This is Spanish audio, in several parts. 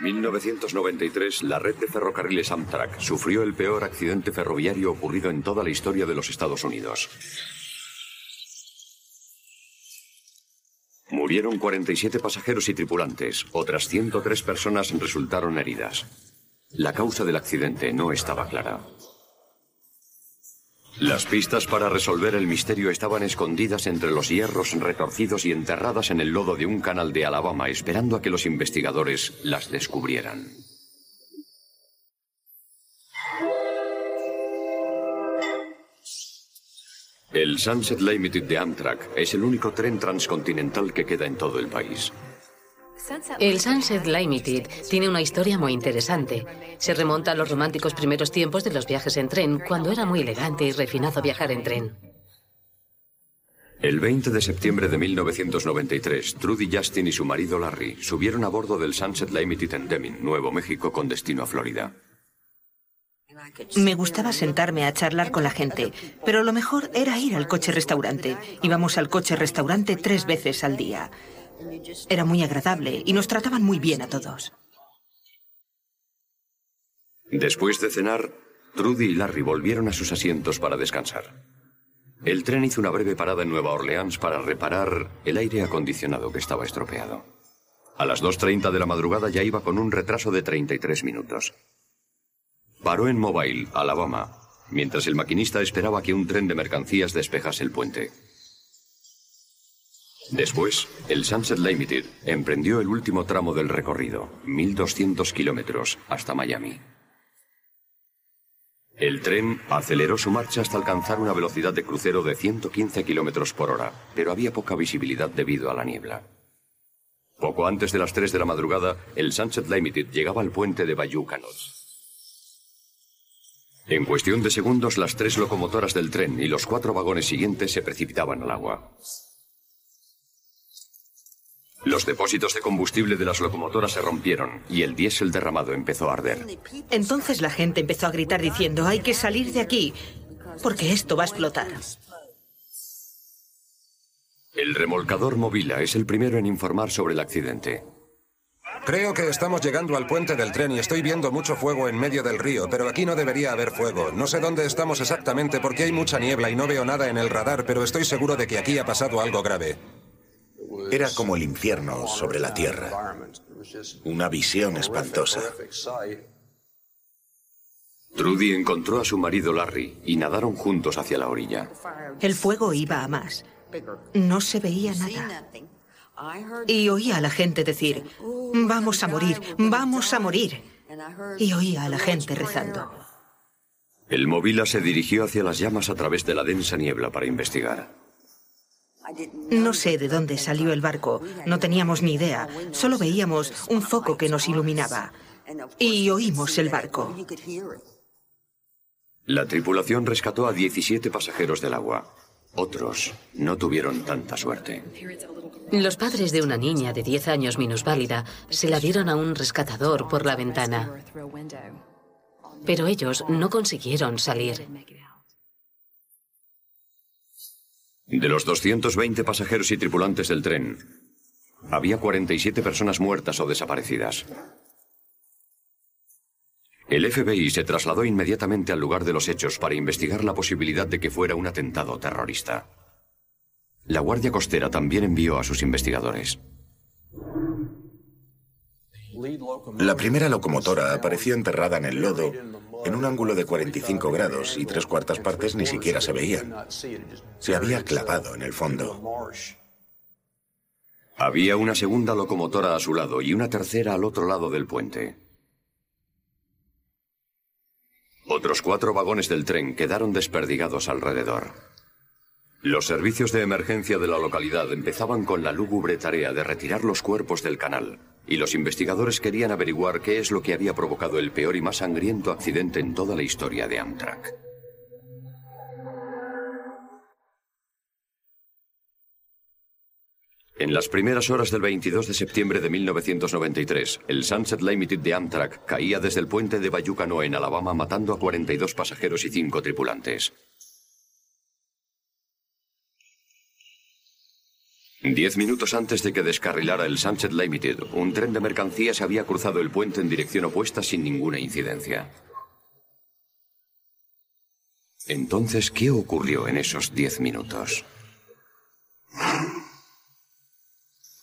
1993, la red de ferrocarriles Amtrak sufrió el peor accidente ferroviario ocurrido en toda la historia de los Estados Unidos. Murieron 47 pasajeros y tripulantes, otras 103 personas resultaron heridas. La causa del accidente no estaba clara. Las pistas para resolver el misterio estaban escondidas entre los hierros retorcidos y enterradas en el lodo de un canal de Alabama, esperando a que los investigadores las descubrieran. El Sunset Limited de Amtrak es el único tren transcontinental que queda en todo el país. El Sunset Limited tiene una historia muy interesante. Se remonta a los románticos primeros tiempos de los viajes en tren, cuando era muy elegante y refinado viajar en tren. El 20 de septiembre de 1993, Trudy Justin y su marido Larry subieron a bordo del Sunset Limited en Deming, Nuevo México, con destino a Florida. Me gustaba sentarme a charlar con la gente, pero lo mejor era ir al coche restaurante. Íbamos al coche restaurante tres veces al día. Era muy agradable y nos trataban muy bien a todos. Después de cenar, Trudy y Larry volvieron a sus asientos para descansar. El tren hizo una breve parada en Nueva Orleans para reparar el aire acondicionado que estaba estropeado. A las 2.30 de la madrugada ya iba con un retraso de 33 minutos. Paró en Mobile, Alabama, mientras el maquinista esperaba que un tren de mercancías despejase el puente. Después, el Sunset Limited emprendió el último tramo del recorrido, 1.200 kilómetros, hasta Miami. El tren aceleró su marcha hasta alcanzar una velocidad de crucero de 115 kilómetros por hora, pero había poca visibilidad debido a la niebla. Poco antes de las 3 de la madrugada, el Sunset Limited llegaba al puente de Bayou. En cuestión de segundos, las tres locomotoras del tren y los cuatro vagones siguientes se precipitaban al agua. Los depósitos de combustible de las locomotoras se rompieron y el diésel derramado empezó a arder. Entonces la gente empezó a gritar diciendo, hay que salir de aquí, porque esto va a explotar. El remolcador Movila es el primero en informar sobre el accidente. Creo que estamos llegando al puente del tren y estoy viendo mucho fuego en medio del río, pero aquí no debería haber fuego. No sé dónde estamos exactamente porque hay mucha niebla y no veo nada en el radar, pero estoy seguro de que aquí ha pasado algo grave. Era como el infierno sobre la tierra. Una visión espantosa. Trudy encontró a su marido Larry y nadaron juntos hacia la orilla. El fuego iba a más. No se veía nada. Y oía a la gente decir, vamos a morir, vamos a morir. Y oía a la gente rezando. El Movila se dirigió hacia las llamas a través de la densa niebla para investigar. No sé de dónde salió el barco, no teníamos ni idea, solo veíamos un foco que nos iluminaba. Y oímos el barco. La tripulación rescató a 17 pasajeros del agua. Otros no tuvieron tanta suerte. Los padres de una niña de 10 años minusválida se la dieron a un rescatador por la ventana. Pero ellos no consiguieron salir. De los 220 pasajeros y tripulantes del tren, había 47 personas muertas o desaparecidas. El FBI se trasladó inmediatamente al lugar de los hechos para investigar la posibilidad de que fuera un atentado terrorista. La Guardia Costera también envió a sus investigadores. La primera locomotora apareció enterrada en el lodo en un ángulo de 45 grados y tres cuartas partes ni siquiera se veían. Se había clavado en el fondo. Había una segunda locomotora a su lado y una tercera al otro lado del puente. Otros cuatro vagones del tren quedaron desperdigados alrededor. Los servicios de emergencia de la localidad empezaban con la lúgubre tarea de retirar los cuerpos del canal, y los investigadores querían averiguar qué es lo que había provocado el peor y más sangriento accidente en toda la historia de Amtrak. En las primeras horas del 22 de septiembre de 1993, el Sunset Limited de Amtrak caía desde el puente de Bayucano en Alabama matando a 42 pasajeros y 5 tripulantes. Diez minutos antes de que descarrilara el Sunset Limited, un tren de mercancías había cruzado el puente en dirección opuesta sin ninguna incidencia. Entonces, ¿qué ocurrió en esos diez minutos?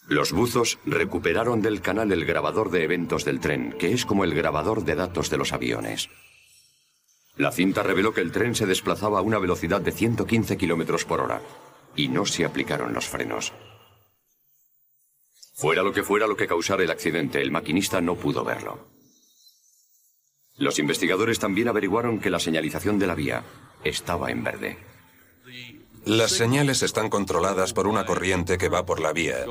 Los buzos recuperaron del canal el grabador de eventos del tren, que es como el grabador de datos de los aviones. La cinta reveló que el tren se desplazaba a una velocidad de 115 kilómetros por hora y no se aplicaron los frenos. Fuera lo que fuera lo que causara el accidente, el maquinista no pudo verlo. Los investigadores también averiguaron que la señalización de la vía estaba en verde. Las señales están controladas por una corriente que va por la vía.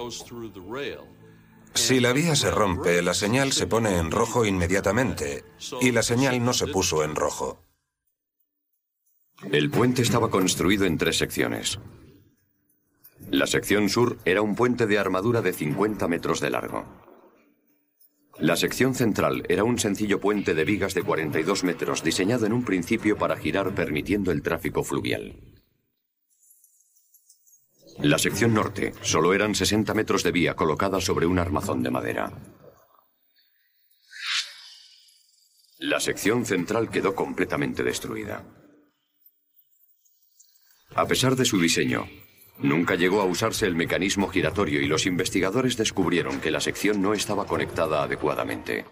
Si la vía se rompe, la señal se pone en rojo inmediatamente, y la señal no se puso en rojo. El puente estaba construido en tres secciones. La sección sur era un puente de armadura de 50 metros de largo. La sección central era un sencillo puente de vigas de 42 metros diseñado en un principio para girar permitiendo el tráfico fluvial. La sección norte solo eran 60 metros de vía colocada sobre un armazón de madera. La sección central quedó completamente destruida. A pesar de su diseño, Nunca llegó a usarse el mecanismo giratorio y los investigadores descubrieron que la sección no estaba conectada adecuadamente.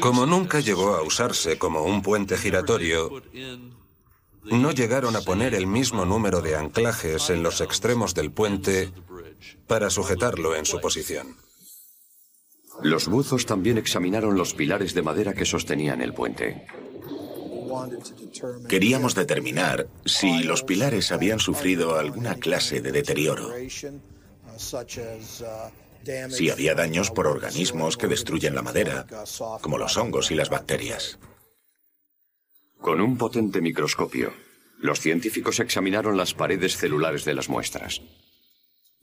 Como nunca llegó a usarse como un puente giratorio, no llegaron a poner el mismo número de anclajes en los extremos del puente para sujetarlo en su posición. Los buzos también examinaron los pilares de madera que sostenían el puente. Queríamos determinar si los pilares habían sufrido alguna clase de deterioro, si había daños por organismos que destruyen la madera, como los hongos y las bacterias. Con un potente microscopio, los científicos examinaron las paredes celulares de las muestras.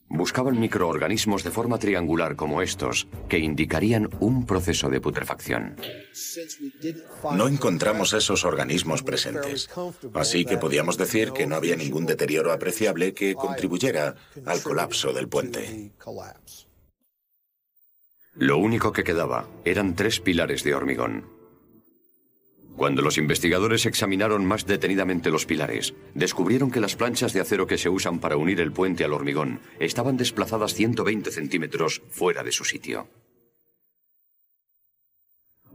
Buscaban microorganismos de forma triangular como estos, que indicarían un proceso de putrefacción. No encontramos esos organismos presentes, así que podíamos decir que no había ningún deterioro apreciable que contribuyera al colapso del puente. Lo único que quedaba eran tres pilares de hormigón. Cuando los investigadores examinaron más detenidamente los pilares, descubrieron que las planchas de acero que se usan para unir el puente al hormigón estaban desplazadas 120 centímetros fuera de su sitio.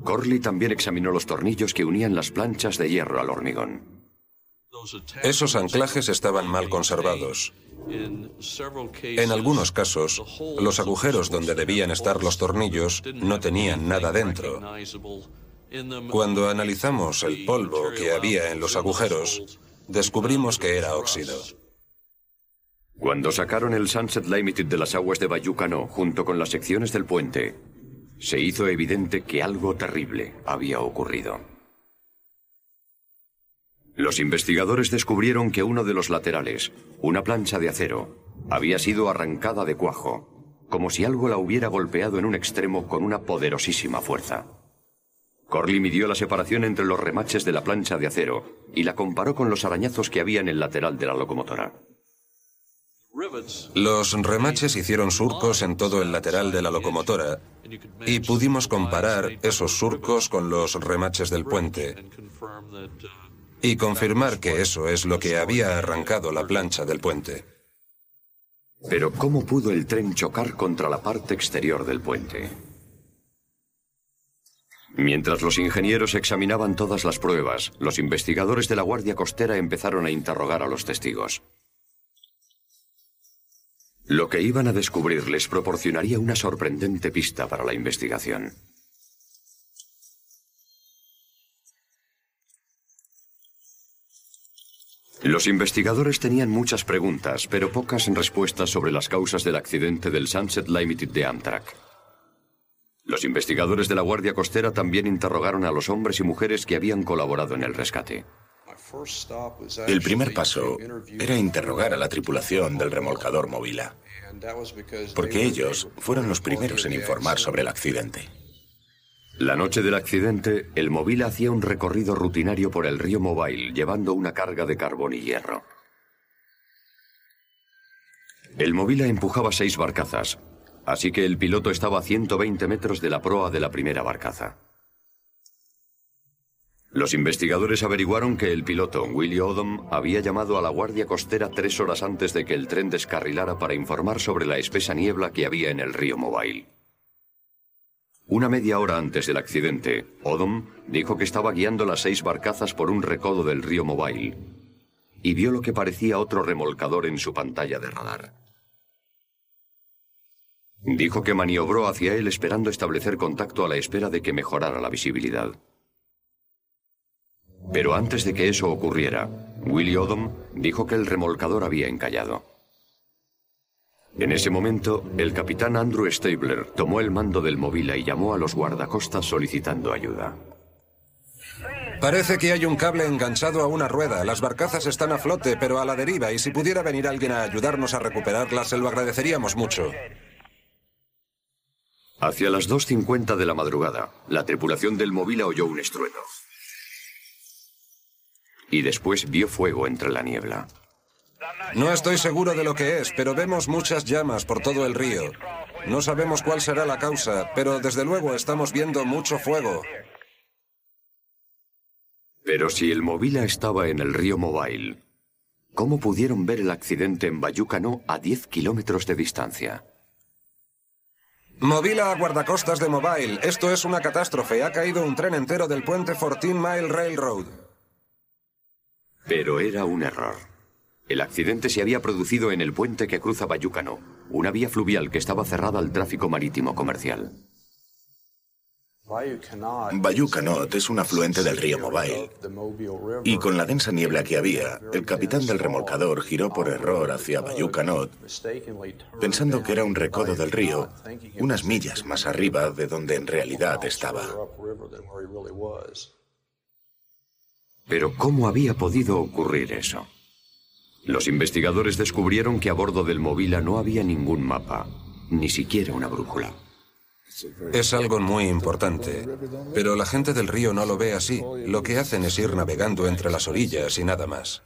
Corley también examinó los tornillos que unían las planchas de hierro al hormigón. Esos anclajes estaban mal conservados. En algunos casos, los agujeros donde debían estar los tornillos no tenían nada dentro. Cuando analizamos el polvo que había en los agujeros, descubrimos que era óxido. Cuando sacaron el Sunset Limited de las aguas de Bayucano junto con las secciones del puente, se hizo evidente que algo terrible había ocurrido. Los investigadores descubrieron que uno de los laterales, una plancha de acero, había sido arrancada de cuajo, como si algo la hubiera golpeado en un extremo con una poderosísima fuerza. Corley midió la separación entre los remaches de la plancha de acero y la comparó con los arañazos que había en el lateral de la locomotora. Los remaches hicieron surcos en todo el lateral de la locomotora y pudimos comparar esos surcos con los remaches del puente y confirmar que eso es lo que había arrancado la plancha del puente. Pero ¿cómo pudo el tren chocar contra la parte exterior del puente? Mientras los ingenieros examinaban todas las pruebas, los investigadores de la Guardia Costera empezaron a interrogar a los testigos. Lo que iban a descubrir les proporcionaría una sorprendente pista para la investigación. Los investigadores tenían muchas preguntas, pero pocas respuestas sobre las causas del accidente del Sunset Limited de Amtrak. Los investigadores de la Guardia Costera también interrogaron a los hombres y mujeres que habían colaborado en el rescate. El primer paso era interrogar a la tripulación del remolcador Movila, porque ellos fueron los primeros en informar sobre el accidente. La noche del accidente, el Movila hacía un recorrido rutinario por el río Mobile llevando una carga de carbón y hierro. El Movila empujaba seis barcazas, así que el piloto estaba a 120 metros de la proa de la primera barcaza. Los investigadores averiguaron que el piloto, Willie Odom, había llamado a la Guardia Costera tres horas antes de que el tren descarrilara para informar sobre la espesa niebla que había en el río Mobile. Una media hora antes del accidente, Odom dijo que estaba guiando las seis barcazas por un recodo del río Mobile y vio lo que parecía otro remolcador en su pantalla de radar. Dijo que maniobró hacia él esperando establecer contacto a la espera de que mejorara la visibilidad. Pero antes de que eso ocurriera, Willie Odom dijo que el remolcador había encallado. En ese momento, el capitán Andrew Stabler tomó el mando del Movila y llamó a los guardacostas solicitando ayuda. Parece que hay un cable enganchado a una rueda. Las barcazas están a flote, pero a la deriva, y si pudiera venir alguien a ayudarnos a recuperarlas, se lo agradeceríamos mucho. Hacia las 2.50 de la madrugada, la tripulación del Movila oyó un estruendo y después vio fuego entre la niebla. No estoy seguro de lo que es, pero vemos muchas llamas por todo el río. No sabemos cuál será la causa, pero desde luego estamos viendo mucho fuego. Pero si el Movila estaba en el río Mobile, ¿cómo pudieron ver el accidente en Bayucano a 10 kilómetros de distancia? Movila a guardacostas de Mobile. Esto es una catástrofe. Ha caído un tren entero del puente 14 Mile Railroad. Pero era un error. El accidente se había producido en el puente que cruza Bayúcano, una vía fluvial que estaba cerrada al tráfico marítimo comercial. Bayucanot es un afluente del río Mobile. Y con la densa niebla que había, el capitán del remolcador giró por error hacia Bayucanot, pensando que era un recodo del río, unas millas más arriba de donde en realidad estaba. Pero ¿cómo había podido ocurrir eso? Los investigadores descubrieron que a bordo del Movila no había ningún mapa, ni siquiera una brújula. Es algo muy importante, pero la gente del río no lo ve así. Lo que hacen es ir navegando entre las orillas y nada más.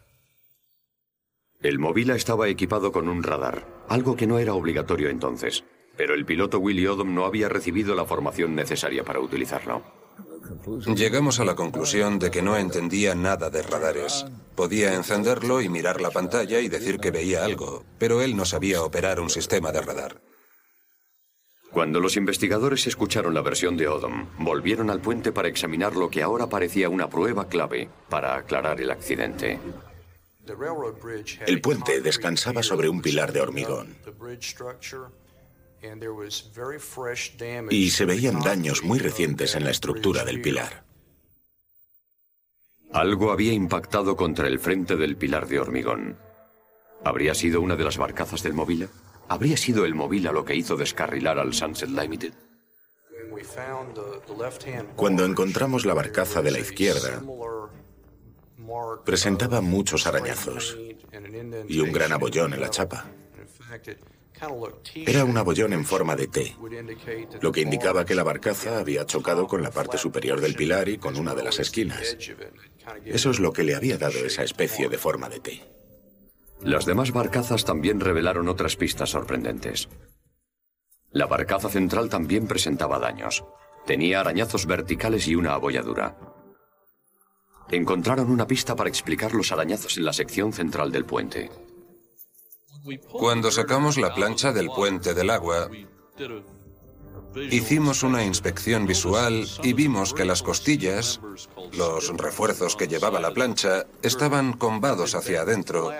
El Movila estaba equipado con un radar, algo que no era obligatorio entonces, pero el piloto Willie Odom no había recibido la formación necesaria para utilizarlo. Llegamos a la conclusión de que no entendía nada de radares. Podía encenderlo y mirar la pantalla y decir que veía algo, pero él no sabía operar un sistema de radar. Cuando los investigadores escucharon la versión de Odom, volvieron al puente para examinar lo que ahora parecía una prueba clave para aclarar el accidente. El puente descansaba sobre un pilar de hormigón. Y se veían daños muy recientes en la estructura del pilar. Algo había impactado contra el frente del pilar de hormigón. ¿Habría sido una de las barcazas del Movila? ¿Habría sido el Movila lo que hizo descarrilar al Sunset Limited? Cuando encontramos la barcaza de la izquierda, presentaba muchos arañazos y un gran abollón en la chapa. Era un abollón en forma de T, lo que indicaba que la barcaza había chocado con la parte superior del pilar y con una de las esquinas. Eso es lo que le había dado esa especie de forma de T. Las demás barcazas también revelaron otras pistas sorprendentes. La barcaza central también presentaba daños. Tenía arañazos verticales y una abolladura. Encontraron una pista para explicar los arañazos en la sección central del puente. Cuando sacamos la plancha del puente del agua, hicimos una inspección visual y vimos que las costillas, los refuerzos que llevaba la plancha, estaban combados hacia adentro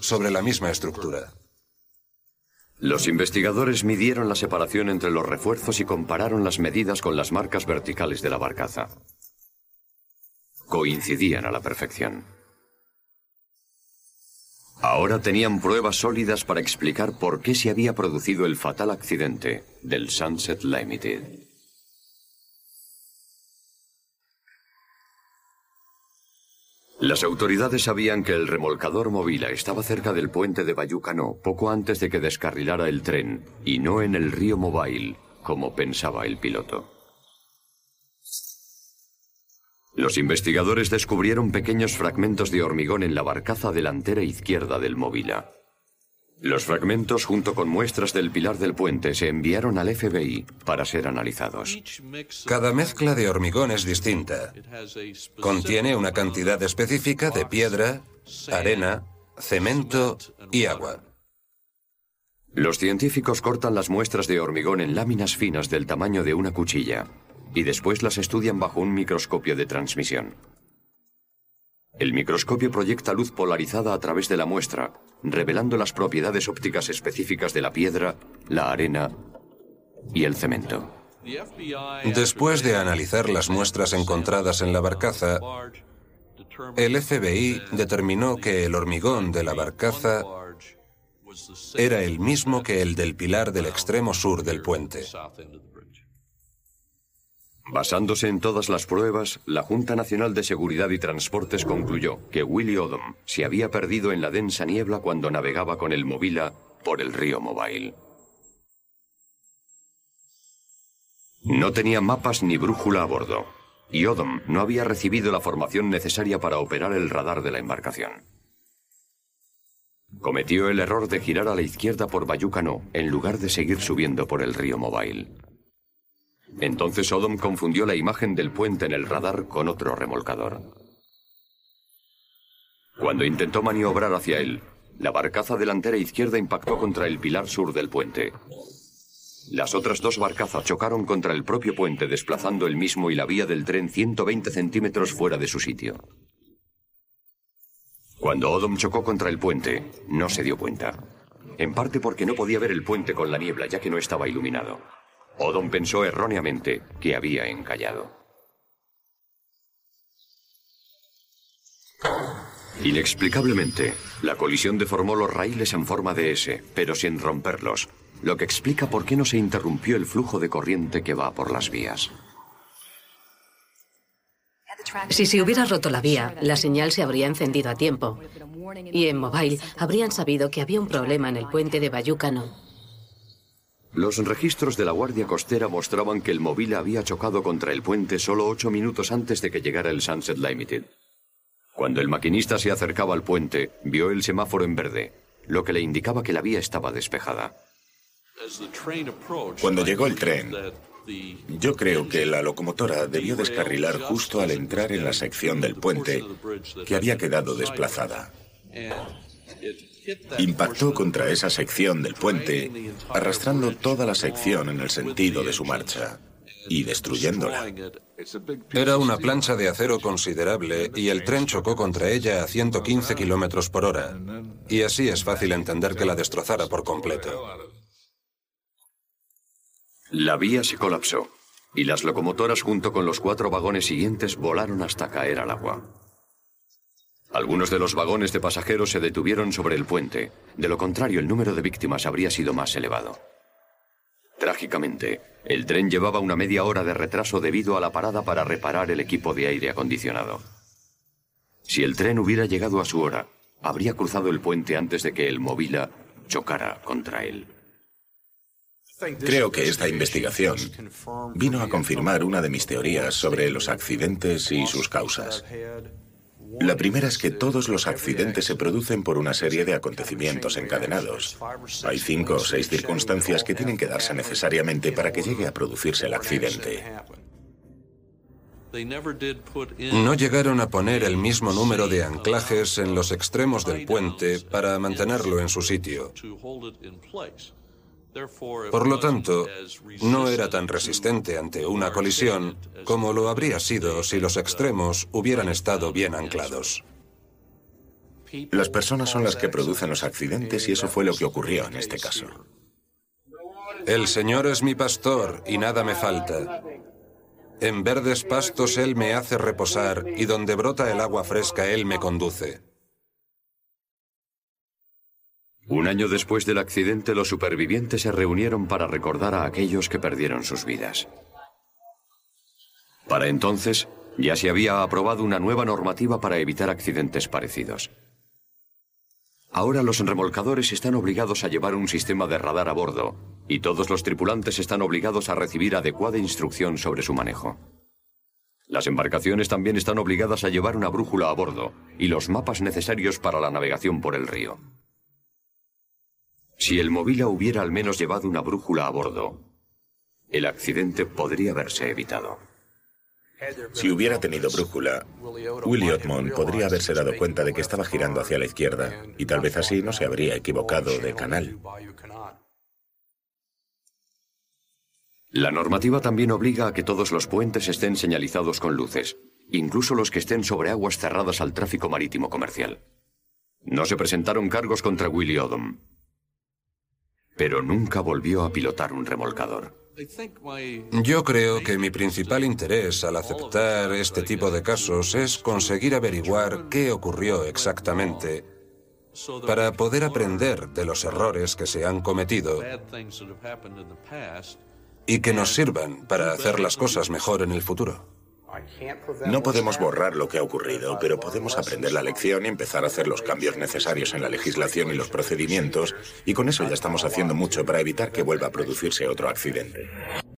sobre la misma estructura. Los investigadores midieron la separación entre los refuerzos y compararon las medidas con las marcas verticales de la barcaza. Coincidían a la perfección. Ahora tenían pruebas sólidas para explicar por qué se había producido el fatal accidente del Sunset Limited. Las autoridades sabían que el remolcador Movila estaba cerca del puente de Bayucano poco antes de que descarrilara el tren y no en el río Mobile, como pensaba el piloto. Los investigadores descubrieron pequeños fragmentos de hormigón en la barcaza delantera izquierda del Movila. Los fragmentos junto con muestras del pilar del puente se enviaron al FBI para ser analizados. Cada mezcla de hormigón es distinta. Contiene una cantidad específica de piedra, arena, cemento y agua. Los científicos cortan las muestras de hormigón en láminas finas del tamaño de una cuchilla y después las estudian bajo un microscopio de transmisión. El microscopio proyecta luz polarizada a través de la muestra, revelando las propiedades ópticas específicas de la piedra, la arena y el cemento. Después de analizar las muestras encontradas en la barcaza, el FBI determinó que el hormigón de la barcaza era el mismo que el del pilar del extremo sur del puente. Basándose en todas las pruebas, la Junta Nacional de Seguridad y Transportes concluyó que Willie Odom se había perdido en la densa niebla cuando navegaba con el Movila por el río Mobile. No tenía mapas ni brújula a bordo, y Odom no había recibido la formación necesaria para operar el radar de la embarcación. Cometió el error de girar a la izquierda por Bayucano en lugar de seguir subiendo por el río Mobile. Entonces Odom confundió la imagen del puente en el radar con otro remolcador. Cuando intentó maniobrar hacia él, la barcaza delantera izquierda impactó contra el pilar sur del puente. Las otras dos barcazas chocaron contra el propio puente, desplazando el mismo y la vía del tren 120 centímetros fuera de su sitio. Cuando Odom chocó contra el puente, no se dio cuenta. En parte porque no podía ver el puente con la niebla, ya que no estaba iluminado. Odom pensó erróneamente que había encallado. Inexplicablemente, la colisión deformó los raíles en forma de S, pero sin romperlos, lo que explica por qué no se interrumpió el flujo de corriente que va por las vías. Si se hubiera roto la vía, la señal se habría encendido a tiempo. Y en Mobile habrían sabido que había un problema en el puente de Bayucano. Los registros de la Guardia Costera mostraban que el móvil había chocado contra el puente solo ocho minutos antes de que llegara el Sunset Limited. Cuando el maquinista se acercaba al puente, vio el semáforo en verde, lo que le indicaba que la vía estaba despejada. Cuando llegó el tren, yo creo que la locomotora debió descarrilar justo al entrar en la sección del puente que había quedado desplazada. Impactó contra esa sección del puente, arrastrando toda la sección en el sentido de su marcha y destruyéndola. Era una plancha de acero considerable y el tren chocó contra ella a 115 kilómetros por hora. Y así es fácil entender que la destrozara por completo. La vía se colapsó y las locomotoras junto con los cuatro vagones siguientes volaron hasta caer al agua. Algunos de los vagones de pasajeros se detuvieron sobre el puente, de lo contrario el número de víctimas habría sido más elevado. Trágicamente, el tren llevaba una media hora de retraso debido a la parada para reparar el equipo de aire acondicionado. Si el tren hubiera llegado a su hora, habría cruzado el puente antes de que el Movila chocara contra él. Creo que esta investigación vino a confirmar una de mis teorías sobre los accidentes y sus causas. La primera es que todos los accidentes se producen por una serie de acontecimientos encadenados. Hay cinco o seis circunstancias que tienen que darse necesariamente para que llegue a producirse el accidente. No llegaron a poner el mismo número de anclajes en los extremos del puente para mantenerlo en su sitio. Por lo tanto, no era tan resistente ante una colisión como lo habría sido si los extremos hubieran estado bien anclados. Las personas son las que producen los accidentes y eso fue lo que ocurrió en este caso. El Señor es mi pastor y nada me falta. En verdes pastos Él me hace reposar y donde brota el agua fresca Él me conduce. Un año después del accidente, los supervivientes se reunieron para recordar a aquellos que perdieron sus vidas. Para entonces, ya se había aprobado una nueva normativa para evitar accidentes parecidos. Ahora los remolcadores están obligados a llevar un sistema de radar a bordo y todos los tripulantes están obligados a recibir adecuada instrucción sobre su manejo. Las embarcaciones también están obligadas a llevar una brújula a bordo y los mapas necesarios para la navegación por el río. Si el Movila hubiera al menos llevado una brújula a bordo, el accidente podría haberse evitado. Si hubiera tenido brújula, Willie Otmond podría haberse dado cuenta de que estaba girando hacia la izquierda y tal vez así no se habría equivocado de canal. La normativa también obliga a que todos los puentes estén señalizados con luces, incluso los que estén sobre aguas cerradas al tráfico marítimo comercial. No se presentaron cargos contra Willie Odom, pero nunca volvió a pilotar un remolcador. Yo creo que mi principal interés al aceptar este tipo de casos es conseguir averiguar qué ocurrió exactamente para poder aprender de los errores que se han cometido y que nos sirvan para hacer las cosas mejor en el futuro. No podemos borrar lo que ha ocurrido, pero podemos aprender la lección y empezar a hacer los cambios necesarios en la legislación y los procedimientos, y con eso ya estamos haciendo mucho para evitar que vuelva a producirse otro accidente.